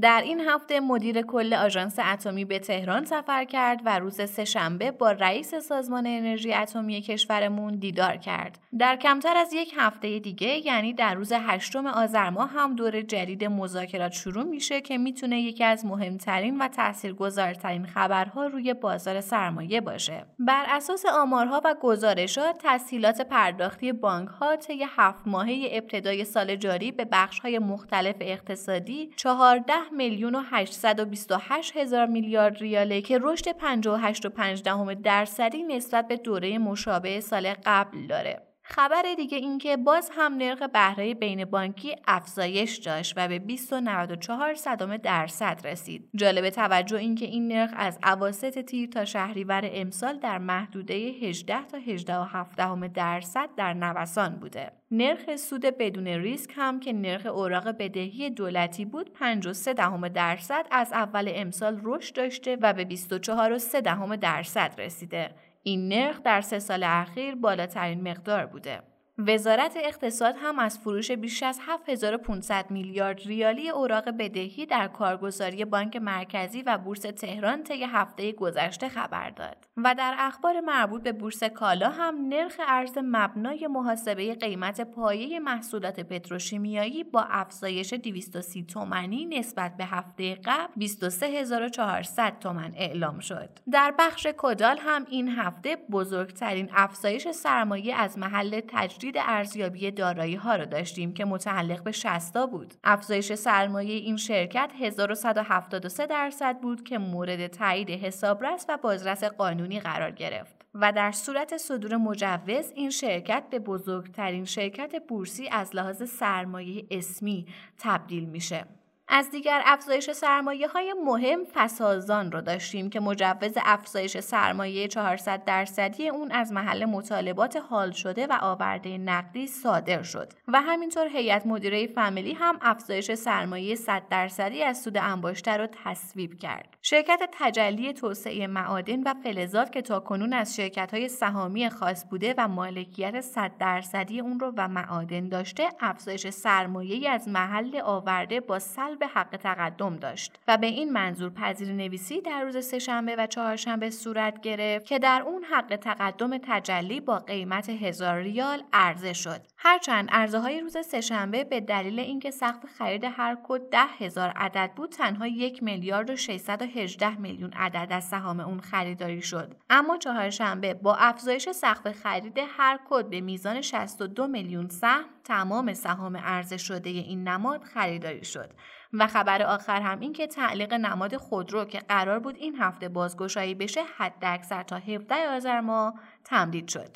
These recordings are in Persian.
در این هفته مدیر کل آژانس اتمی به تهران سفر کرد و روز سهشنبه با رئیس سازمان انرژی اتمی کشورمون دیدار کرد. در کمتر از یک هفته دیگه یعنی در روز هشتم آذر ماه هم دور جدید مذاکرات شروع میشه که می‌تونه یکی از مهمترین و تاثیرگذارترین خبرها روی بازار سرمایه باشه. بر اساس آمارها و گزارشات تسهیلات پرداختی بانک ها طی هفت ماهه ابتدای سال جاری به بخش های مختلف اقتصادی 14 میلیون و 828 هزار میلیارد ریاله که رشد 58 و 5 دهم درصدی نسبت به دوره مشابه سال قبل داره. خبر دیگه این که باز هم نرخ بهره بین بانکی افزایش داشت و به 294 صدام درصد رسید. جالب توجه این که این نرخ از اواسط تیر تا شهریور امسال در محدوده 18 تا 18 درصد در نوسان بوده. نرخ سود بدون ریسک هم که نرخ اوراق بدهی دولتی بود 53 دهم درصد از اول امسال رشد داشته و به 24 دهم درصد رسیده. این نرخ در سه سال اخیر بالاترین مقدار بوده. وزارت اقتصاد هم از فروش بیش از 7500 میلیارد ریالی اوراق بدهی در کارگزاری بانک مرکزی و بورس تهران طی هفته گذشته خبر داد و در اخبار مربوط به بورس کالا هم نرخ ارز مبنای محاسبه قیمت پایه محصولات پتروشیمیایی با افزایش 230 تومانی نسبت به هفته قبل 23400 تومن اعلام شد. در بخش کدال هم این هفته بزرگترین افزایش سرمایه از محل تجدید تجدید ارزیابی دارایی ها رو داشتیم که متعلق به 60 بود. افزایش سرمایه این شرکت 1173 درصد بود که مورد تایید حسابرس و بازرس قانونی قرار گرفت. و در صورت صدور مجوز این شرکت به بزرگترین شرکت بورسی از لحاظ سرمایه اسمی تبدیل میشه. از دیگر افزایش سرمایه های مهم فسازان رو داشتیم که مجوز افزایش سرمایه 400 درصدی اون از محل مطالبات حال شده و آورده نقدی صادر شد و همینطور هیئت مدیره فامیلی هم افزایش سرمایه 100 درصدی از سود انباشته رو تصویب کرد. شرکت تجلی توسعه معادن و فلزات که تاکنون از شرکت های سهامی خاص بوده و مالکیت 100 درصدی اون رو و معادن داشته افزایش سرمایه از محل آورده با سلب حق تقدم داشت و به این منظور پذیر نویسی در روز سهشنبه و چهارشنبه صورت گرفت که در اون حق تقدم تجلی با قیمت هزار ریال عرضه شد. هرچند عرضه های روز سهشنبه به دلیل اینکه سقف خرید هر کد ده هزار عدد بود تنها یک میلیارد و 618 میلیون عدد از سهام اون خریداری شد. اما چهارشنبه با افزایش سقف خرید هر کد به میزان 62 میلیون سهم تمام سهام عرضه شده این نماد خریداری شد و خبر آخر هم این که تعلیق نماد خودرو که قرار بود این هفته بازگشایی بشه حد اکثر تا 17 آذر ماه تمدید شد.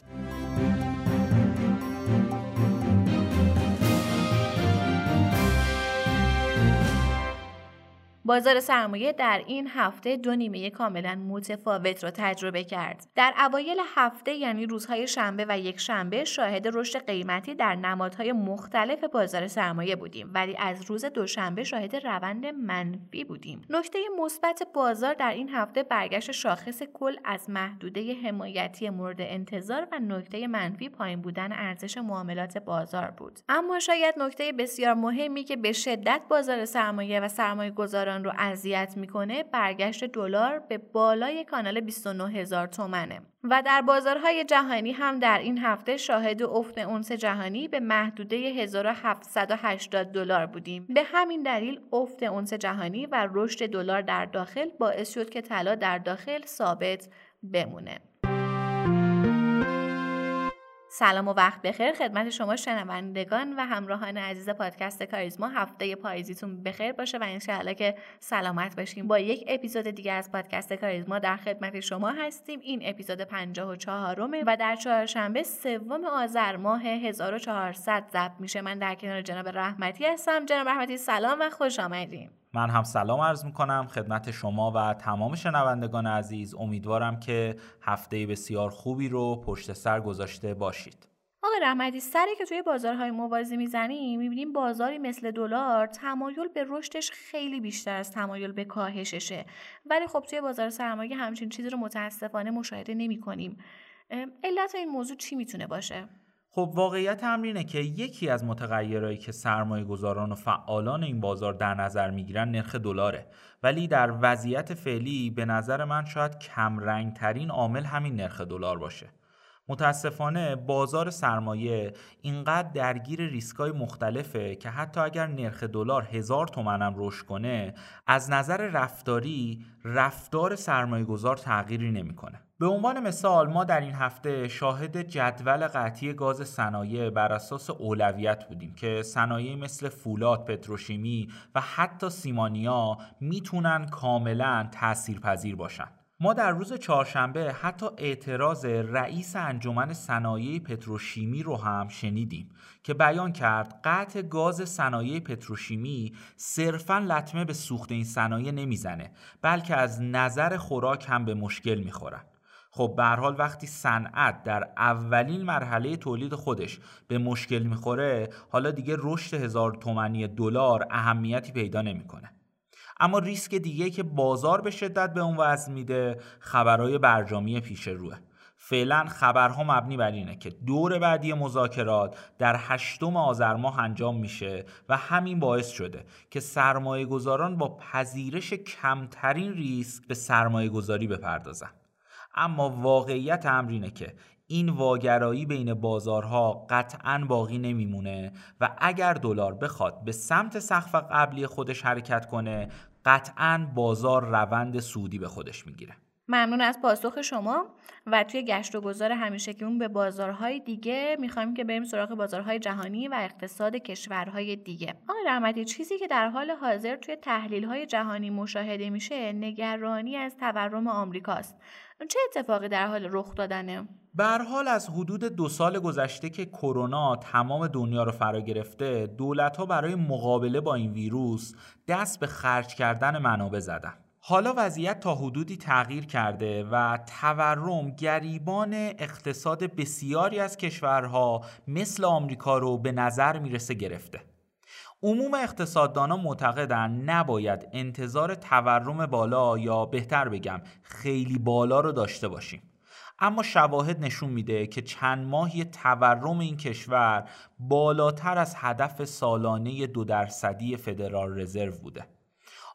بازار سرمایه در این هفته دو نیمه کاملا متفاوت را تجربه کرد. در اوایل هفته یعنی روزهای شنبه و یک شنبه شاهد رشد قیمتی در نمادهای مختلف بازار سرمایه بودیم ولی از روز دوشنبه شاهد روند منفی بودیم. نکته مثبت بازار در این هفته برگشت شاخص کل از محدوده حمایتی مورد انتظار و نکته منفی پایین بودن ارزش معاملات بازار بود. اما شاید نکته بسیار مهمی که به شدت بازار سرمایه و سرمایه گذاران رو اذیت می‌کنه برگشت دلار به بالای کانال 29 هزار تومنه. و در بازارهای جهانی هم در این هفته شاهد افت اونس جهانی به محدوده 1780 دلار بودیم. به همین دلیل افت اونس جهانی و رشد دلار در داخل باعث شد که طلا در داخل ثابت بمونه. سلام و وقت بخیر. خدمت شما شنوندگان و همراهان عزیز پادکست کاریزما هفته پاییزیتون بخیر باشه و انشاءالله که سلامت باشیم با یک اپیزود دیگه از پادکست کاریزما در خدمت شما هستیم. این اپیزود 54 مه و در چهارشنبه سوم آذر ماه 1400 ضبط میشه. من در کنار جناب رحمتی هستم. جناب رحمتی سلام و خوش آمدیم من هم سلام عرض می‌کنم خدمت شما و تمام شنوندگان عزیز. امیدوارم که هفته بسیار خوبی رو پشت سر گذاشته باشید. آقای رحمتی سری که توی بازارهای موازی می‌زنیم می‌بینیم بازاری مثل دلار تمایل به رشدش خیلی بیشتر از تمایل به کاهششه. ولی خب توی بازار سرمایه همچین چیزی رو متاسفانه مشاهده نمی کنیم علت این موضوع چی می‌تونه باشه؟ خب واقعیت امر اینه که یکی از متغیرهایی که سرمایه گذاران و فعالان این بازار در نظر می‌گیرن نرخ دلاره ولی در وضعیت فعلی به نظر من شاید کمرنگ ترین عامل همین نرخ دلار باشه متاسفانه بازار سرمایه اینقدر درگیر ریسکای مختلفه که حتی اگر نرخ دلار هزار تومنم رشد کنه از نظر رفتاری رفتار سرمایه گذار تغییری نمی‌کنه. به عنوان مثال ما در این هفته شاهد جدول قطعی گاز صنایع بر اساس اولویت بودیم که صنایع مثل فولاد، پتروشیمی و حتی سیمانیا می‌تونن کاملا تاثیرپذیر باشن. ما در روز چهارشنبه حتی اعتراض رئیس انجمن صنایع پتروشیمی رو هم شنیدیم که بیان کرد قطع گاز صنایع پتروشیمی صرفا لطمه به سوخت این صنایع نمی‌زنه بلکه از نظر خوراک هم به مشکل می‌خورن خب به حال وقتی صنعت در اولین مرحله تولید خودش به مشکل می‌خوره حالا دیگه رشد هزار تومنی دلار اهمیتی پیدا نمی‌کنه. اما ریسک دیگه که بازار به شدت به اون وزن میده خبرهای برجامی پیش روه. فعلا خبرها مبنی بر اینه که دور بعدی مذاکرات در هشتم آذر ماه انجام میشه و همین باعث شده که سرمایه گذاران با پذیرش کمترین ریسک به سرمایه گذاری بپردازن. اما واقعیت امر اینه که این واگرایی بین بازارها قطعا باقی نمیمونه و اگر دلار بخواد به سمت سقف قبلی خودش حرکت کنه قطعا بازار روند سودی به خودش می‌گیره. ممنون از پاسخ شما و توی گشت و گذار اون به بازارهای دیگه می‌خوایم که بریم سراغ بازارهای جهانی و اقتصاد کشورهای دیگه. آقای رحمتی چیزی که در حال حاضر توی تحلیلهای جهانی مشاهده میشه نگرانی از تورم آمریکاست. چه اتفاقی در حال رخ دادنه؟ به حال از حدود دو سال گذشته که کرونا تمام دنیا رو فرا گرفته دولت ها برای مقابله با این ویروس دست به خرج کردن منابع زدن. حالا وضعیت تا حدودی تغییر کرده و تورم گریبان اقتصاد بسیاری از کشورها مثل آمریکا رو به نظر می‌رسه گرفته. عموم اقتصاددانا معتقدن نباید انتظار تورم بالا یا بهتر بگم خیلی بالا رو داشته باشیم. اما شواهد نشون میده که چند ماهی تورم این کشور بالاتر از هدف سالانه دو درصدی فدرال رزرو بوده.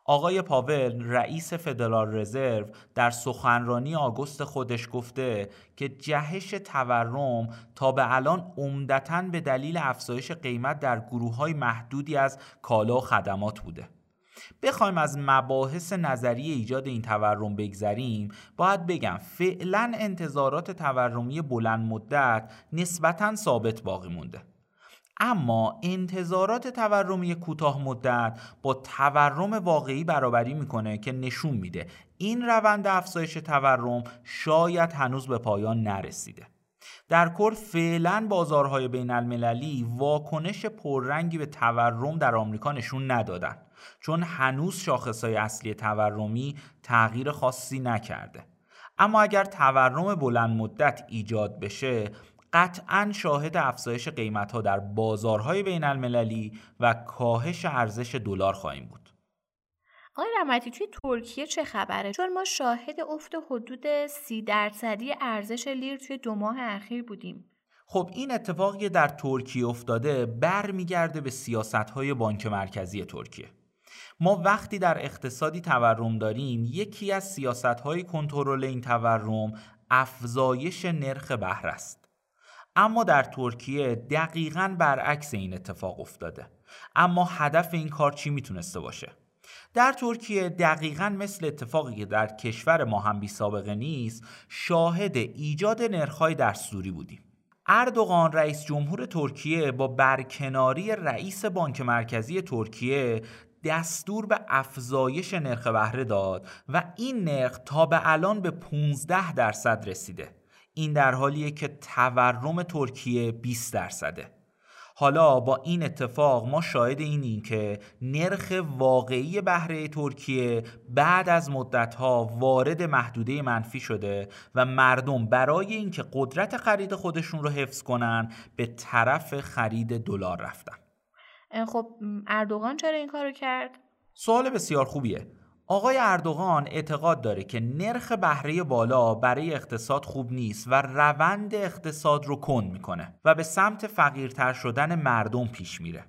آقای پاول رئیس فدرال رزرو در سخنرانی آگوست خودش گفته که جهش تورم تا به الان عمدتا به دلیل افزایش قیمت در گروه های محدودی از کالا و خدمات بوده. بخوایم از مباحث نظری ایجاد این تورم بگذریم. باید بگم فعلا انتظارات تورمی بلند مدت نسبتا ثابت باقی مونده. اما انتظارات تورمی کوتاه مدت با تورم واقعی برابری می‌کنه که نشون میده. این روند افزایش تورم شاید هنوز به پایان نرسیده. در کل فعلا بازارهای بین المللی واکنش پررنگی به تورم در آمریکا نشون ندادن چون هنوز شاخصهای اصلی تورمی تغییر خاصی نکرده. اما اگر تورم بلند مدت ایجاد بشه قطعا شاهد افزایش قیمت ها در بازارهای بین المللی و کاهش ارزش دلار خواهیم بود. آقای رحمتی توی ترکیه چه خبره؟ چون ما شاهد افت حدود سی درصدی ارزش لیر توی دو ماه اخیر بودیم. خب این اتفاقی در ترکیه افتاده برمیگرده به سیاست های بانک مرکزی ترکیه. ما وقتی در اقتصادی تورم داریم یکی از سیاست های کنترل این تورم افزایش نرخ بهره است. اما در ترکیه دقیقا برعکس این اتفاق افتاده. اما هدف این کار چی می‌تونسته باشه؟ در ترکیه دقیقا مثل اتفاقی که در کشور ما هم بی سابقه نیست شاهد ایجاد نرخهای دستوری بودیم. اردوغان رئیس جمهور ترکیه با برکناری رئیس بانک مرکزی ترکیه دستور به افزایش نرخ بهره داد و این نرخ تا به الان به 15 درصد رسیده. این در حالیه که تورم ترکیه 20 درصده. حالا با این اتفاق ما شاهد اینیم که نرخ واقعی بهره ترکیه بعد از مدتها وارد محدوده منفی شده و مردم برای اینکه قدرت خرید خودشون رو حفظ کنن به طرف خرید دلار رفتن. خب اردوغان چرا این کارو کرد؟ سوال بسیار خوبیه. آقای اردوغان اعتقاد داره که نرخ بهره بالا برای اقتصاد خوب نیست و روند اقتصاد رو کند می‌کنه و به سمت فقیرتر شدن مردم پیش میره.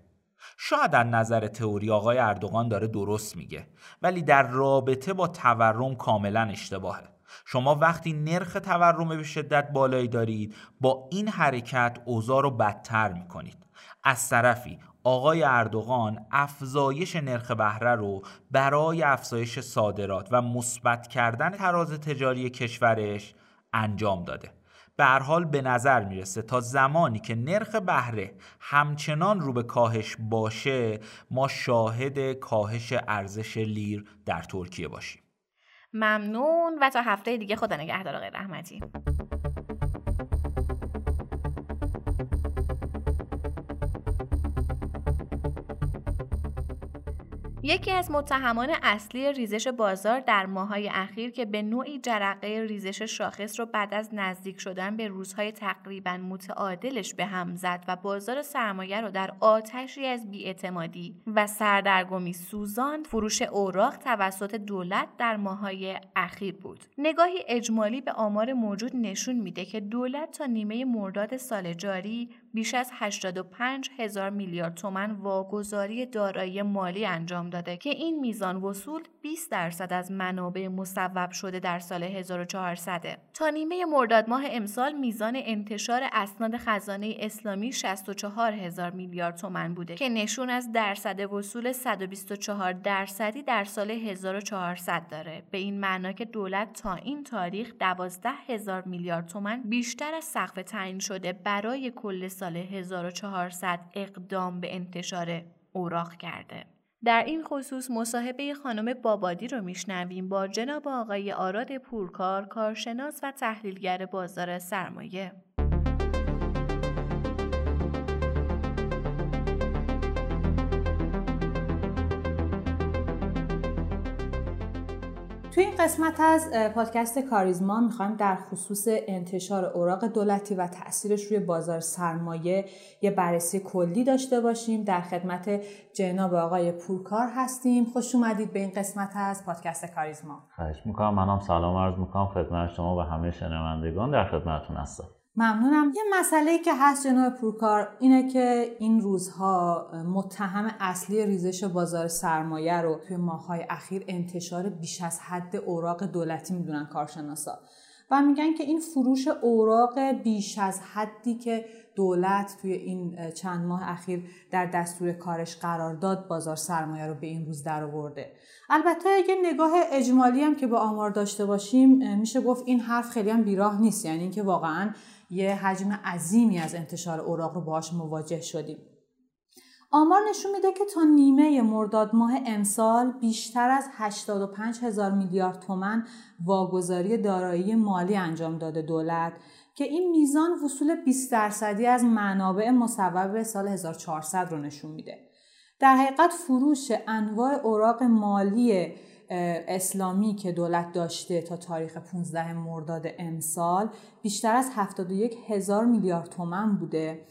شاید از نظر تئوری آقای اردوغان داره درست میگه ولی در رابطه با تورم کاملا اشتباهه. شما وقتی نرخ تورم به شدت بالایی دارید با این حرکت اوضاع رو بدتر می‌کنید. از طرفی آقای اردوغان افزایش نرخ بهره رو برای افزایش صادرات و مثبت کردن تراز تجاری کشورش انجام داده. به حال به نظر می‌رسه تا زمانی که نرخ بهره همچنان رو به کاهش باشه ما شاهد کاهش ارزش لیر در ترکیه باشیم. ممنون و تا هفته دیگه خدا نگهدار آقای رحمتی یکی از متهمان اصلی ریزش بازار در ماهای اخیر که به نوعی جرقه ریزش شاخص رو بعد از نزدیک شدن به روزهای تقریبا متعادلش به هم زد و بازار سرمایه رو در آتشی از بیاعتمادی و سردرگمی سوزان فروش اوراق توسط دولت در ماهای اخیر بود. نگاهی اجمالی به آمار موجود نشون میده که دولت تا نیمه مرداد سال جاری بیش از 85 هزار میلیارد تومن واگذاری دارایی مالی انجام داده که این میزان وصول 20 درصد از منابع مصوب شده در سال 1400 تا نیمه مرداد ماه امسال میزان انتشار اسناد خزانه اسلامی 64 هزار میلیارد تومن بوده که نشون از درصد وصول 124 درصدی در سال 1400 داره. به این معنا که دولت تا این تاریخ 12 هزار میلیارد تومن بیشتر از سقف تعیین شده برای کل 1400 اقدام به انتشار اوراق کرده. در این خصوص مصاحبه خانم بابادی رو میشنویم با جناب آقای آراد پورکار کارشناس و تحلیلگر بازار سرمایه. توی این قسمت از پادکست کاریزما می‌خوایم در خصوص انتشار اوراق دولتی و تاثیرش روی بازار سرمایه یه بررسی کلی داشته باشیم. در خدمت جناب آقای پورکار هستیم. خوش اومدید به این قسمت از پادکست کاریزما. خواهش می‌کنم. منم سلام عرض می‌کنم. خدمت شما و همه شنوندگان در خدمتتون هستم. ممنونم. یه مسئله که هست جناب پورکار اینه که این روزها متهم اصلی ریزش بازار سرمایه رو توی ماهای اخیر انتشار بیش از حد اوراق دولتی می‌دونن کارشناسا و میگن که این فروش اوراق بیش از حدی که دولت توی این چند ماه اخیر در دستور کارش قرار داد بازار سرمایه رو به این روز در آورده. البته اگه نگاه اجمالی هم که به آمار داشته باشیم میشه گفت این حرف خیلی هم بیراه نیست. یعنی اینکه واقعا یه حجم عظیمی از انتشار اوراق رو باهاش مواجه شدیم آمار نشون میده که تا نیمه مرداد ماه امسال بیشتر از 85 هزار میلیارد تومن واگذاری دارایی مالی انجام داده دولت که این میزان وصول 20 درصدی از منابع مصوب سال 1400 رو نشون میده. در حقیقت فروش انواع اوراق مالی اسلامی که دولت داشته تا تاریخ 15 مرداد امسال بیشتر از 71 هزار میلیارد تومن بوده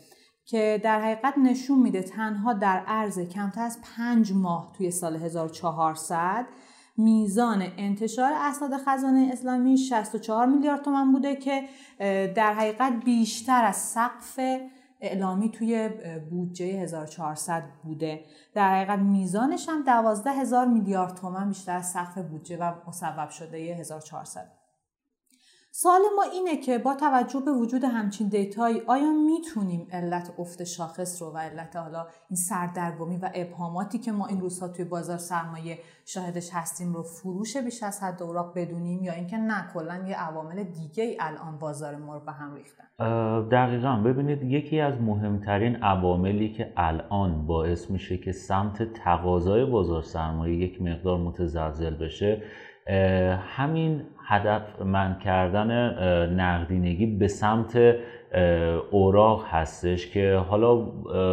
که در حقیقت نشون میده تنها در عرض کمتر از پنج ماه توی سال 1400 میزان انتشار اسناد خزانه اسلامی 64 میلیارد تومن بوده که در حقیقت بیشتر از سقف اعلامی توی بودجه 1400 بوده. در حقیقت میزانش هم 12 هزار میلیارد تومن بیشتر از سقف بودجه و مصوب شده 1400 سوال ما اینه که با توجه به وجود همچین دیتایی آیا می‌تونیم علت افت شاخص رو و علت حالا این سردرگمی و ابهاماتی که ما این روزها توی بازار سرمایه شاهدش هستیم رو فروش بیش از حد اوراق بدونیم یا اینکه نه کلا یه عوامل دیگه ای الان بازار ما رو به هم ریختن؟ دقیقا. ببینید یکی از مهمترین عواملی که الان باعث میشه که سمت تقاضای بازار سرمایه یک مقدار متزلزل بشه همین هدف من کردن نقدینگی به سمت اوراق هستش که حالا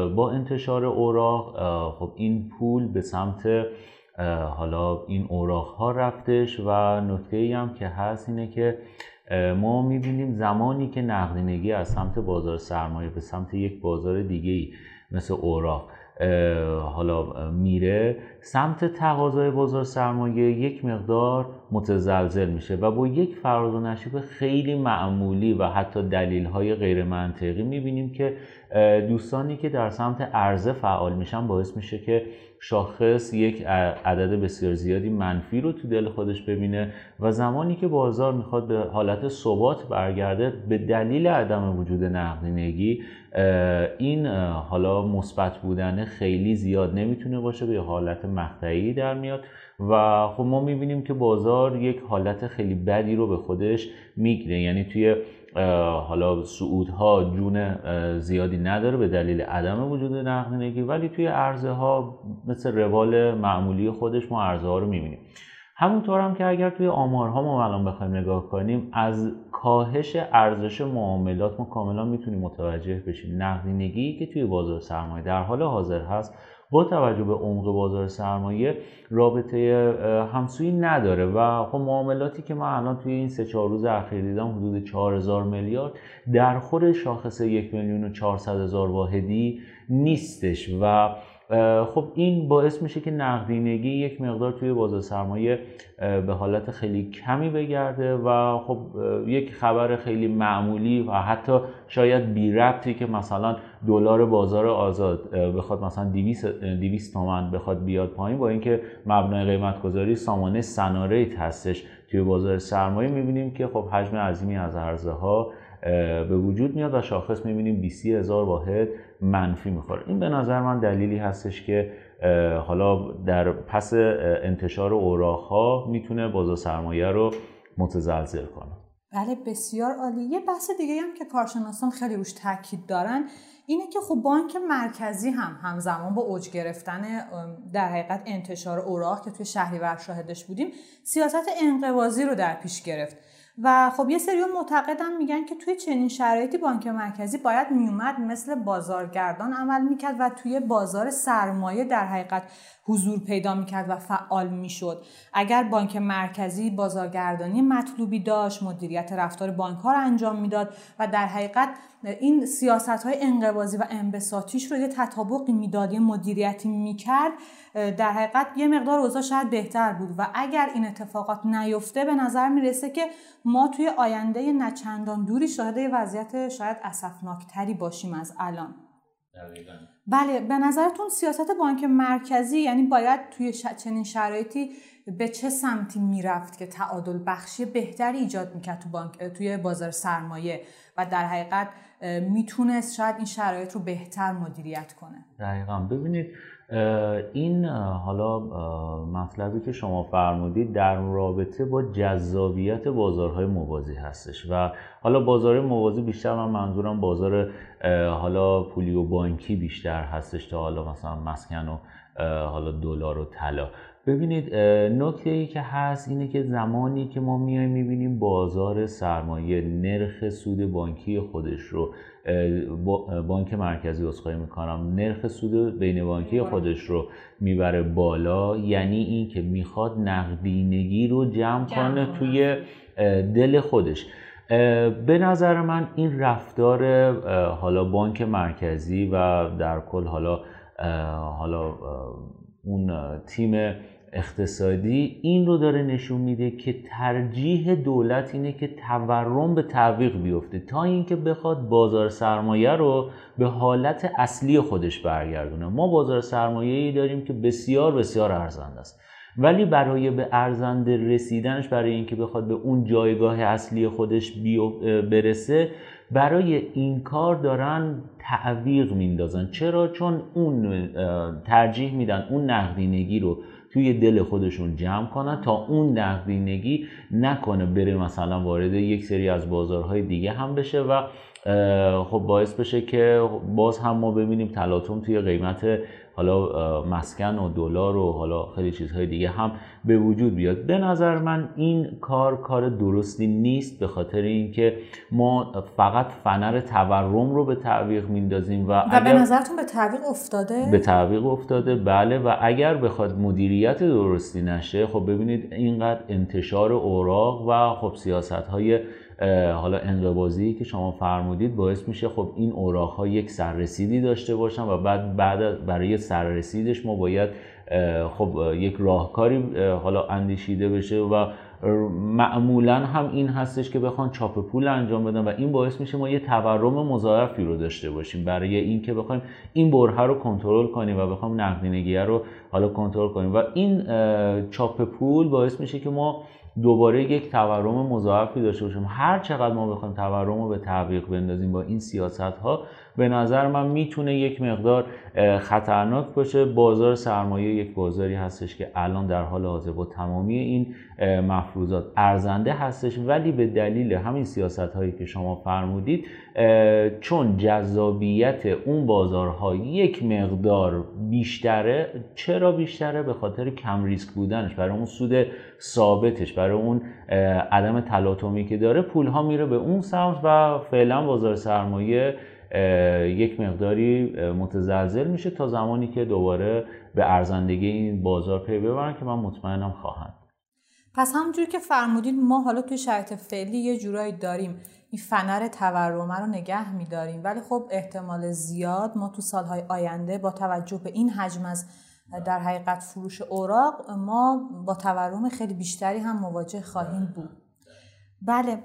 با انتشار اوراق خب این پول به سمت حالا این اوراق ها رفتش و نکته ای هم که هست اینه که ما می‌بینیم زمانی که نقدینگی از سمت بازار سرمایه به سمت یک بازار دیگه ای مثل اوراق حالا میره. سمت تقاضای بازار سرمایه یک مقدار متزلزل میشه و با یک فراز و نشیب خیلی معمولی و حتی دلیل های غیر منطقی می‌بینیم که دوستانی که در سمت عرضه فعال میشن باعث میشه که شاخص یک عدد بسیار زیادی منفی رو تو دل خودش ببینه و زمانی که بازار می‌خواد به حالت ثبات برگرده به دلیل عدم وجود نقدینگی این حالا مثبت بودن خیلی زیاد نمی‌تونه باشه به حالت مقطعی در میاد. و خب ما می‌بینیم که بازار یک حالت خیلی بدی رو به خودش می‌گیره. یعنی توی حالا سعودها جون زیادی نداره به دلیل عدم وجود نقدینگی ولی توی عرضه ها مثل روال معمولی خودش ما عرضه رو می‌بینیم. همونطور هم که اگر توی آمارها ما الان بخوایم نگاه کنیم از کاهش ارزش معاملات ما کاملا می‌تونیم متوجه بشیم. نقدینگی که توی بازار سرمایه در حال حاضر هست با توجه به عمق بازار سرمایه رابطه همسویی نداره. و خب معاملاتی که من الان توی این سه چهار روز اخیر دیدم حدود 4000 میلیارد در خود شاخص یک میلیون و 400 هزار واحدی نیستش. و خب این باعث میشه که نقدینگی یک مقدار توی بازار سرمایه به حالت خیلی کمی بگرده و خب یک خبر خیلی معمولی و حتی شاید بی ربطی که مثلا دلار بازار آزاد بخواد مثلا 200 200 تومن بخواد بیاد پایین با اینکه مبنای قیمت گذاری سامانه سناریت هستش توی بازار سرمایه می‌بینیم که خب حجم عظیمی از عرضه ها به وجود میاد و شاخص می‌بینیم 20 هزار واحد. منفی می‌خوره. این به نظر من دلیلی هستش که حالا در پس انتشار اوراق ها می‌تونه بازار سرمایه رو متزلزل کنه. بله بسیار عالی. یه بحث دیگه هم که کارشناسان خیلی روش تاکید دارن اینه که خب بانک مرکزی هم همزمان با اوج گرفتن در حقیقت انتشار اوراق که توی شهریور شاهدش بودیم سیاست انقباضی رو در پیش گرفت. و خب یه سری معتقدن میگن که توی چنین شرایطی بانک مرکزی باید میومد مثل بازارگردان عمل می‌کرد و توی بازار سرمایه در حقیقت حضور پیدا می‌کرد و فعال می‌شد. اگر بانک مرکزی بازارگردانی مطلوبی داشت مدیریت رفتار بانک ها رو انجام می‌داد و در حقیقت این سیاست های انقباضی و انبساطیش رو یه تطابقی می‌داد یه مدیریتی می‌کرد در حقیقت یه مقدار اوضاع شاید بهتر بود. و اگر این اتفاقات نیفته به نظر می‌رسه که ما توی آینده نچندان دوری شاهد وضعیت شاید اسفناکتری باشیم از الان. بله به نظرتون سیاست بانک مرکزی یعنی باید توی چنین شرایطی به چه سمتی می‌رفت که تعادل بخشی بهتری ایجاد می‌کرد تو بانک توی بازار سرمایه؟ و در حقیقت می‌تونست شاید این شرایط رو بهتر مدیریت کنه. دقیقا. ببینید این حالا مطلبی که شما فرمودید در رابطه با جذابیت بازارهای موازی هستش و حالا بازار موازی بیشتر من منظورم بازار حالا پولی و بانکی بیشتر هستش تا حالا مثلا مسکن و حالا دلار و طلا. ببینید نکته ای که هست اینه که زمانی که ما میایم می‌بینیم بازار سرمایه نرخ سود بانکی خودش رو بانک مرکزی اسخای می‌کنم نرخ سود بین بانکی خودش رو می‌بره بالا. یعنی این که می‌خواد نقدینگی رو جمع کنه توی دل خودش. به نظر من این رفتار حالا بانک مرکزی و در کل حالا حالا اون تیم اقتصادی این رو داره نشون میده که ترجیح دولت اینه که تورم به تعویق بیفته تا اینکه بخواد بازار سرمایه رو به حالت اصلی خودش برگردونه. ما بازار سرمایه ای داریم که بسیار بسیار ارزنده است. ولی برای به ارزنده رسیدنش برای اینکه بخواد به اون جایگاه اصلی خودش برسه برای این کار دارن تعویق میندازن. چرا؟ چون اون ترجیح میدن اون نقدینگی رو توی دل خودشون جمع کنن تا اون نقدینگی نکنه بره مثلا وارد یک سری از بازارهای دیگه هم بشه و خب باعث بشه که باز هم ما ببینیم تلاطم توی قیمت حالا مسکن و دلار و حالا خیلی چیزهای دیگه هم به وجود بیاد. به نظر من این کار کار درستی نیست به خاطر اینکه ما فقط فنر تورم رو به تعویق میندازیم و, و به نظرتون به تعویق افتاده؟ به تعویق افتاده بله. و اگر بخواد مدیریت درستی نشه خب ببینید اینقدر انتشار اوراق و خب سیاست های حالا انقباضی که شما فرمودید باعث میشه خب این اوراق ها یک سررسیدی داشته باشن و بعد بعد برای سررسیدش ما باید خب یک راهکاری حالا اندیشیده بشه و معمولا هم این هستش که بخوان چاپ پول انجام بدن و این باعث میشه ما یه تورم مضاعفی رو داشته باشیم برای اینکه بخوایم این بره رو کنترل کنیم و بخوایم نقدینگی رو حالا کنترل کنیم و این چاپ پول باعث میشه که ما دوباره یک تورم مضاعفی داشته باشیم. هر چقدر ما بخوایم تورم رو به تعویق بندازیم با این سیاست ها به نظر من می‌تونه یک مقدار خطرناک باشه. بازار سرمایه یک بازاری هستش که الان در حال حاضر با تمامی این مفروضات ارزنده هستش. ولی به دلیل همین سیاست هایی که شما فرمودید چون جذابیت اون بازارها یک مقدار بیشتره چرا بیشتره؟ به خاطر کم ریسک بودنش. برای اون سود ثابتش برای اون عدم تلاطمی که داره پول ها میره به اون سمت و فعلا بازار سرمایه یک مقداری متزلزل میشه تا زمانی که دوباره به ارزندگی این بازار پی ببرن که من مطمئنم خواهند. پس همونجور که فرمودید ما حالا توی شرایط فعلی یه جورایی داریم. این فنر تورمه رو نگه میداریم. ولی خب احتمال زیاد ما تو سالهای آینده با توجه به این حجم از در حقیقت فروش اوراق ما با تورم خیلی بیشتری هم مواجه خواهیم بود. بله.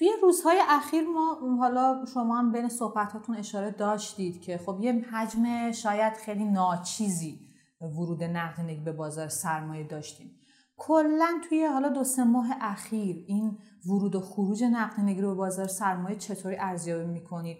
توی روزهای اخیر ما حالا شما هم بین صحبتاتون اشاره داشتید که خب یه حجم شاید خیلی ناچیزی ورود نقدینگی به بازار سرمایه داشتیم. کلا توی حالا دو سه ماه اخیر این ورود و خروج نقدینگی رو به بازار سرمایه چطوری ارزیابی می‌کنید؟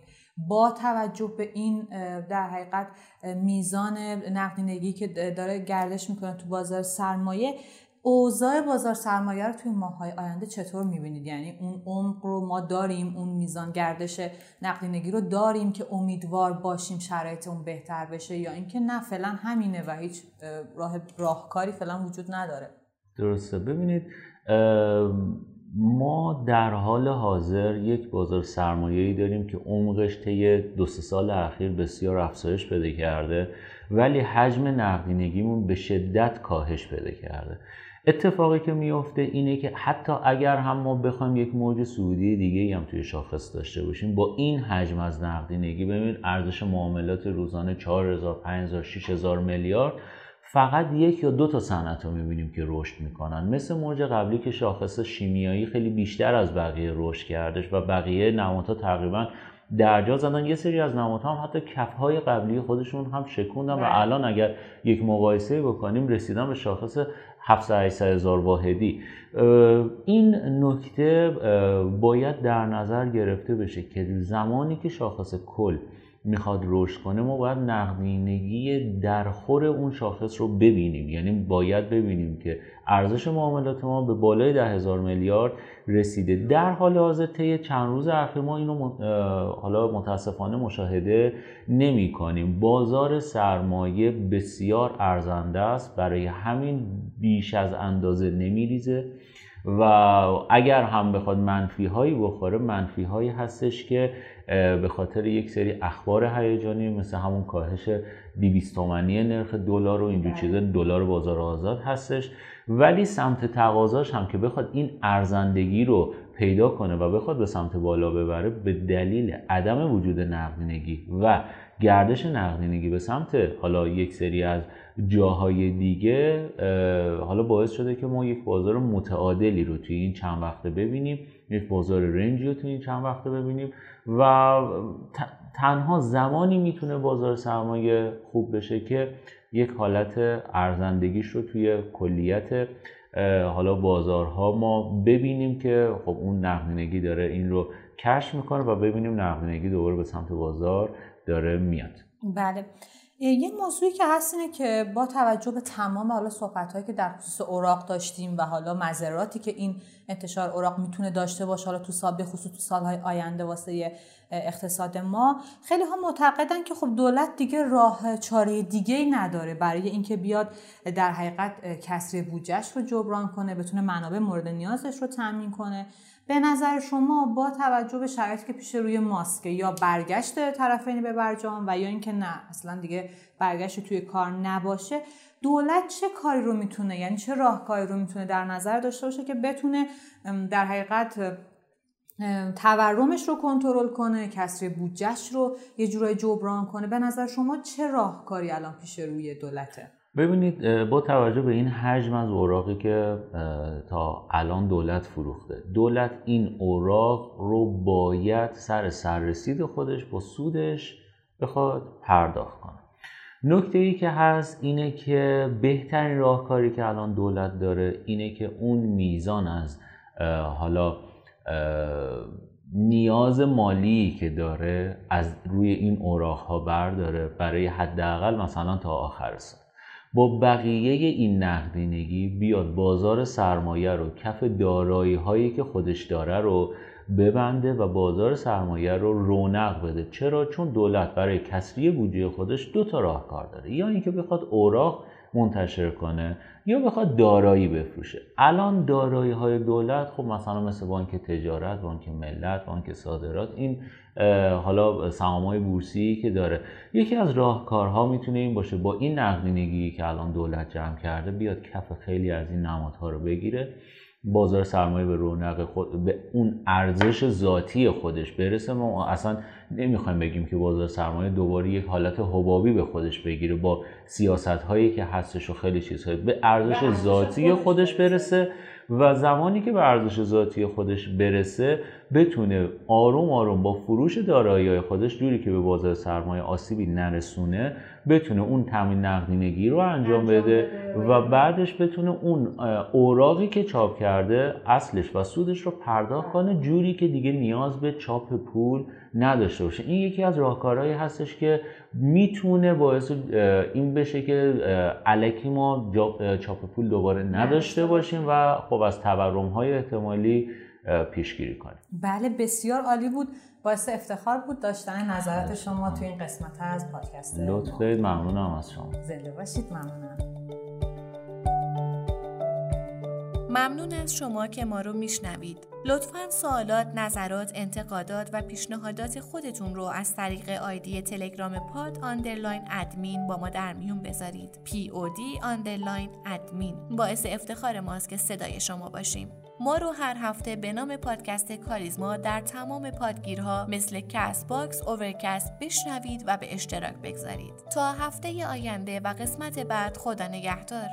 با توجه به این در حقیقت میزان نقدینگی که داره گردش می‌کنه تو بازار سرمایه اوضاع بازار سرمایه رو توی ماههای آینده چطور می‌بینید؟ یعنی اون عمق رو ما داریم اون میزان گردش نقدینگی رو داریم که امیدوار باشیم شرایط اون بهتر بشه یا اینکه نه فعلا همینه و هیچ راه راهکاری فعلا وجود نداره. درسته. ببینید ما در حال حاضر یک بازار سرمایه‌ای داریم که عمقش طی دو سه سال اخیر بسیار افزایش پیدا کرده ولی حجم نقدینگیمون به شدت کاهش پیدا کرده. اتفاقی که میفته اینه که حتی اگر هم ما بخوایم یک موج سعودی دیگه هم توی شاخص داشته باشیم با این حجم از نقدینگی ببینید ارزش معاملات روزانه 4000 5000 6000 میلیارد فقط یک یا دو تا صنعت رو می‌بینیم که رشد می‌کنن مثل موج قبلی که شاخص شیمیایی خیلی بیشتر از بقیه رشد کردش و بقیه نمادها تقریبا درجا زدن یه سری از نمادها هم حتی کفهای قبلی خودشون هم شکوندن و بله. الان اگر یک مقایسه بکنیم رسیدن به شاخص 700 هزار واحدی. این نکته باید در نظر گرفته بشه که زمانی که شاخص کل می‌خواد رشد کنه ما باید نقدینگی درخور اون شاخص رو ببینیم. یعنی باید ببینیم که ارزش معاملات ما به بالای ده هزار میلیارد رسیده. در حال حاضر طی چند روز اخیر ما اینو حالا متاسفانه مشاهده نمی کنیم بازار سرمایه بسیار ارزنده است برای همین بیش از اندازه نمیریزه. و اگر هم بخواد منفی هایی بخوره منفی هایی هستش که به خاطر یک سری اخبار هیجانی مثل همون کاهش 200 تومانی نرخ دلار و اینجور بله. چیزا دلار بازار آزاد هستش ولی سمت تقاضاش هم که بخواد این ارزندگی رو پیدا کنه و بخواد به سمت بالا ببره به دلیل عدم وجود نقدینگی و گردش نقدینگی به سمت حالا یک سری از جاهای دیگه حالا باعث شده که ما یک بازار متعادلی رو توی این چند وقته ببینیم یک بازار رنجی رو توی این چند وقته ببینیم و تنها زمانی می‌تونه بازار سرمایه خوب بشه که یک حالت ارزندگیش رو توی کلیت حالا بازارها ما ببینیم که خب اون نقدینگی داره این رو کشف می‌کنه و ببینیم نقدینگی دوباره به سمت بازار داره میاد. بله. یه موضوعی که هست اینه که با توجه به تمام حالا صحبت که در خصوص اوراق داشتیم و حالا مذراتی که این انتشار اوراق می‌تونه داشته باشه حالا تو سال خصوص تو سالهای آینده واسه اقتصاد ما خیلی ها معتقدن که خب دولت دیگه راه چاره دیگه ای نداره. برای اینکه بیاد در حقیقت کسری بودجهش رو جبران کنه بتونه منابع مورد نیازش رو تامین کنه. به نظر شما با توجه به شرایطی که پیش روی ماسک یا برگشت طرفین به برجام و یا اینکه نه اصلا دیگه برگشت توی کار نباشه دولت چه کاری رو می‌تونه یعنی چه راهکاری رو می‌تونه در نظر داشته باشه که بتونه در حقیقت تورمش رو کنترل کنه کسری بودجهش رو یه جورای جبران کنه؟ به نظر شما چه راهکاری الان پیش روی دولته؟ ببینید با توجه به این حجم از اوراقی که تا الان دولت فروخته. دولت این اوراق رو باید سر سررسید خودش با سودش بخواد پرداخت کنه. نکته ای که هست اینه که بهترین راهکاری که الان دولت داره اینه که اون میزان از حالا نیاز مالی که داره از روی این اوراق ها برداره برای حداقل مثلا تا آخر سال. با بقیه این نقدینگی بیاد بازار سرمایه رو کف دارایی هایی که خودش داره رو ببنده و بازار سرمایه رو رونق بده. چرا؟ چون دولت برای کسری بودجه خودش دو تا راهکار داره. یا اینکه بخواد اوراق منتشر کنه یا بخواد دارایی بفروشه. الان دارایی های دولت خب مثلا مثل بانک تجارت بانک ملت بانک صادرات این حالا سهام های بورسی که داره. یکی از راهکارها می‌تونه این باشه با این نقدینگی که الان دولت جمع کرده بیاد کف خیلی از این نمادها رو بگیره بازار سرمایه به رونق خود به اون ارزش ذاتی خودش برسه. ما اصلا نمی‌خوایم بگیم که بازار سرمایه دوباره یک حالت حبابی به خودش بگیره با سیاست هایی که هستش و خیلی چیزهای به ارزش ذاتی خودش برسه و زمانی که به ارزش ذاتی خودش برسه بتونه آروم آروم با فروش دارایی خودش جوری که به بازار سرمایه آسیبی نرسونه بتونه اون تامین نقدینگی رو انجام, بده و بعدش بتونه اون اوراقی که چاپ کرده اصلش و سودش رو پرداخت کنه جوری که دیگه نیاز به چاپ پول نداشته باشه. این یکی از راهکارهایی هستش که می‌تونه باعث این بشه که علکی ما چاپ پول دوباره نداشته باشیم و خب از تورم های احتمالی پیشگیری کنیم بله بسیار عالی بود باعث افتخار بود داشتن نظرات شما تو این قسمت از پادکست لطف دارید ممنونم از شما زنده باشید ممنونم ممنون از شما که ما رو میشنوید. لطفا سوالات، نظرات، انتقادات و پیشنهادات خودتون رو از طریق آیدی تلگرام pod underline admin با ما در میون بذارید. P O D underline admin. باعث افتخار ماست که صدای شما باشیم. ما رو هر هفته به نام پادکست کاریزما در تمام پادگیرها مثل کست باکس، اوورکست بشنوید و به اشتراک بگذارید. تا هفته آینده و قسمت بعد خدا نگهدار.